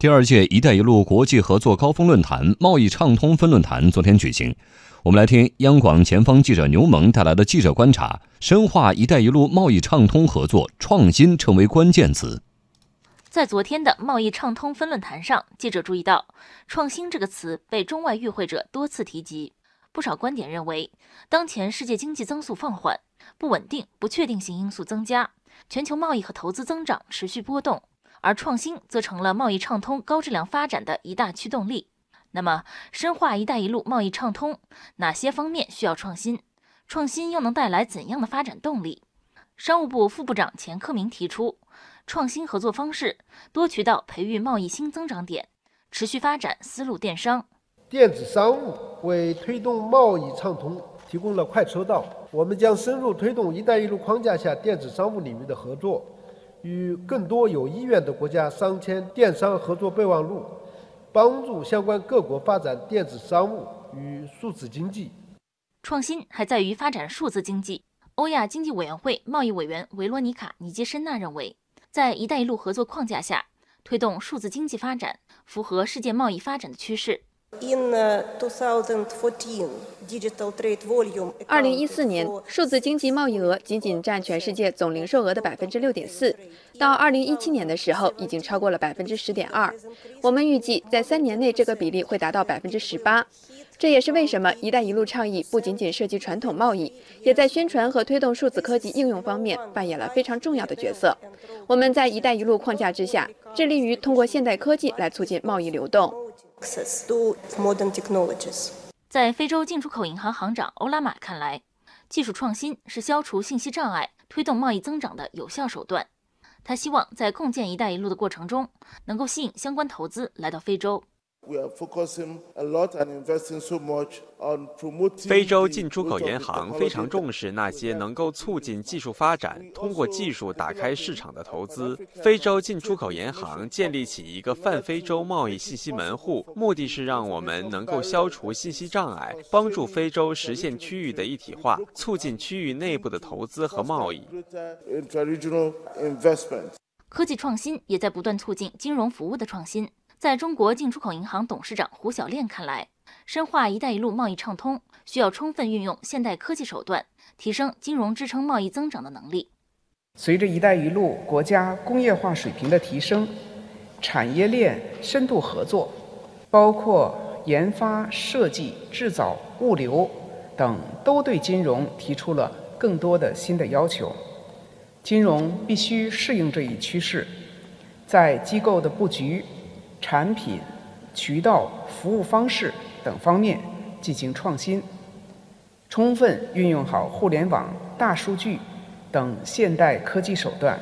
第二届“一带一路”国际合作高峰论坛贸易畅通分论坛昨天举行。我们来听央广前方记者牛萌带来的记者观察：深化“一带一路”贸易畅通合作，创新成为关键词。在昨天的贸易畅通分论坛上，记者注意到“创新”这个词被中外与会者多次提及。不少观点认为，当前世界经济增速放缓，不稳定、不确定性因素增加，全球贸易和投资增长持续波动。而创新则成了贸易畅通、高质量发展的一大驱动力。那么，深化“一带一路”贸易畅通，哪些方面需要创新？创新又能带来怎样的发展动力？商务部副部长钱克明提出，创新合作方式多渠道培育贸易新增长点，持续发展丝路电商。电子商务为推动贸易畅通提供了快车道。我们将深入推动“一带一路”框架下电子商务领域的合作。与更多有意愿的国家商签电商合作备忘录，帮助相关各国发展电子商务与数字经济。创新还在于发展数字经济。欧亚经济委员会贸易委员维罗妮卡·尼基申纳认为，在“一带一路”合作框架下，推动数字经济发展，符合世界贸易发展的趋势。二零一四年，数字经济贸易额仅仅占全世界总零售额的百分之六点四，到二零一七年的时候，已经超过了百分之十点二。我们预计在三年内，这个比例会达到百分之十八。这也是为什么“一带一路”倡议不仅仅涉及传统贸易，也在宣传和推动数字科技应用方面扮演了非常重要的角色。我们在“一带一路”框架之下，致力于通过现代科技来促进贸易流动。在非洲进出口银行行长欧拉玛看来，技术创新是消除信息障碍、推动贸易增长的有效手段。他希望在共建“一带一路”的过程中，能够吸引相关投资来到非洲。非洲进出口银行非常重视那些能够促进技术发展、通过技术打开市场的投资。非洲进出口银行建立起一个泛非洲贸易信息门户，目的是让我们能够消除信息障碍，帮助非洲实现区域的一体化，促进区域内部的投资和贸易。科技创新也在不断促进金融服务的创新。在中国进出口银行董事长胡晓练看来，深化“一带一路”贸易畅通，需要充分运用现代科技手段，提升金融支撑贸易增长的能力。随着“一带一路”国家工业化水平的提升，产业链深度合作，包括研发、设计、制造、物流等，都对金融提出了更多的新的要求。金融必须适应这一趋势，在机构的布局。产品、渠道、服务方式等方面进行创新，充分运用好互联网、大数据等现代科技手段，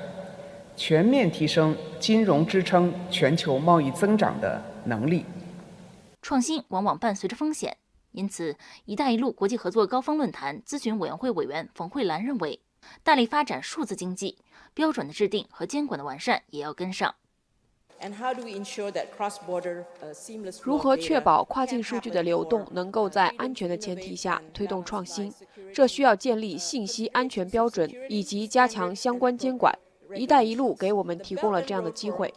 全面提升金融支撑全球贸易增长的能力。创新往往伴随着风险，因此“一带一路”国际合作高峰论坛咨询委员会委员冯慧兰认为，大力发展数字经济，标准的制定和监管的完善也要跟上。如何确保跨境数据的流动能够在安全的前提下推动创新？这需要建立信息安全标准以及加强相关监管。“一带一路”给我们提供了这样的机会，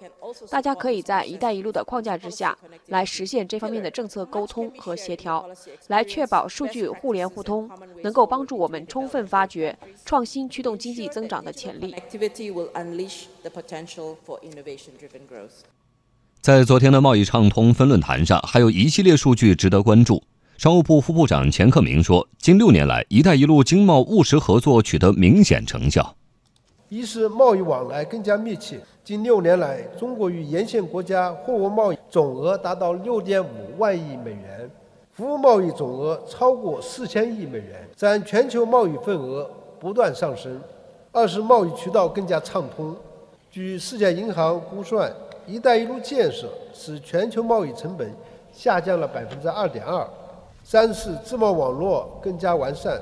大家可以在“一带一路”的框架之下来实现这方面的政策沟通和协调，来确保数据互联互通，能够帮助我们充分发掘创新驱动经济增长的潜力。在昨天的贸易畅通分论坛上，还有一系列数据值得关注。商务部副部长钱克明说，近六年来，“一带一路”经贸务实合作取得明显成效。一是贸易往来更加密切。近六年来，中国与沿线国家货物贸易总额达到六点五万亿美元，服务贸易总额超过四千亿美元，占全球贸易份额不断上升。二是贸易渠道更加畅通。据世界银行估算，“一带一路”建设使全球贸易成本下降了百分之二点二。三是自贸网络更加完善。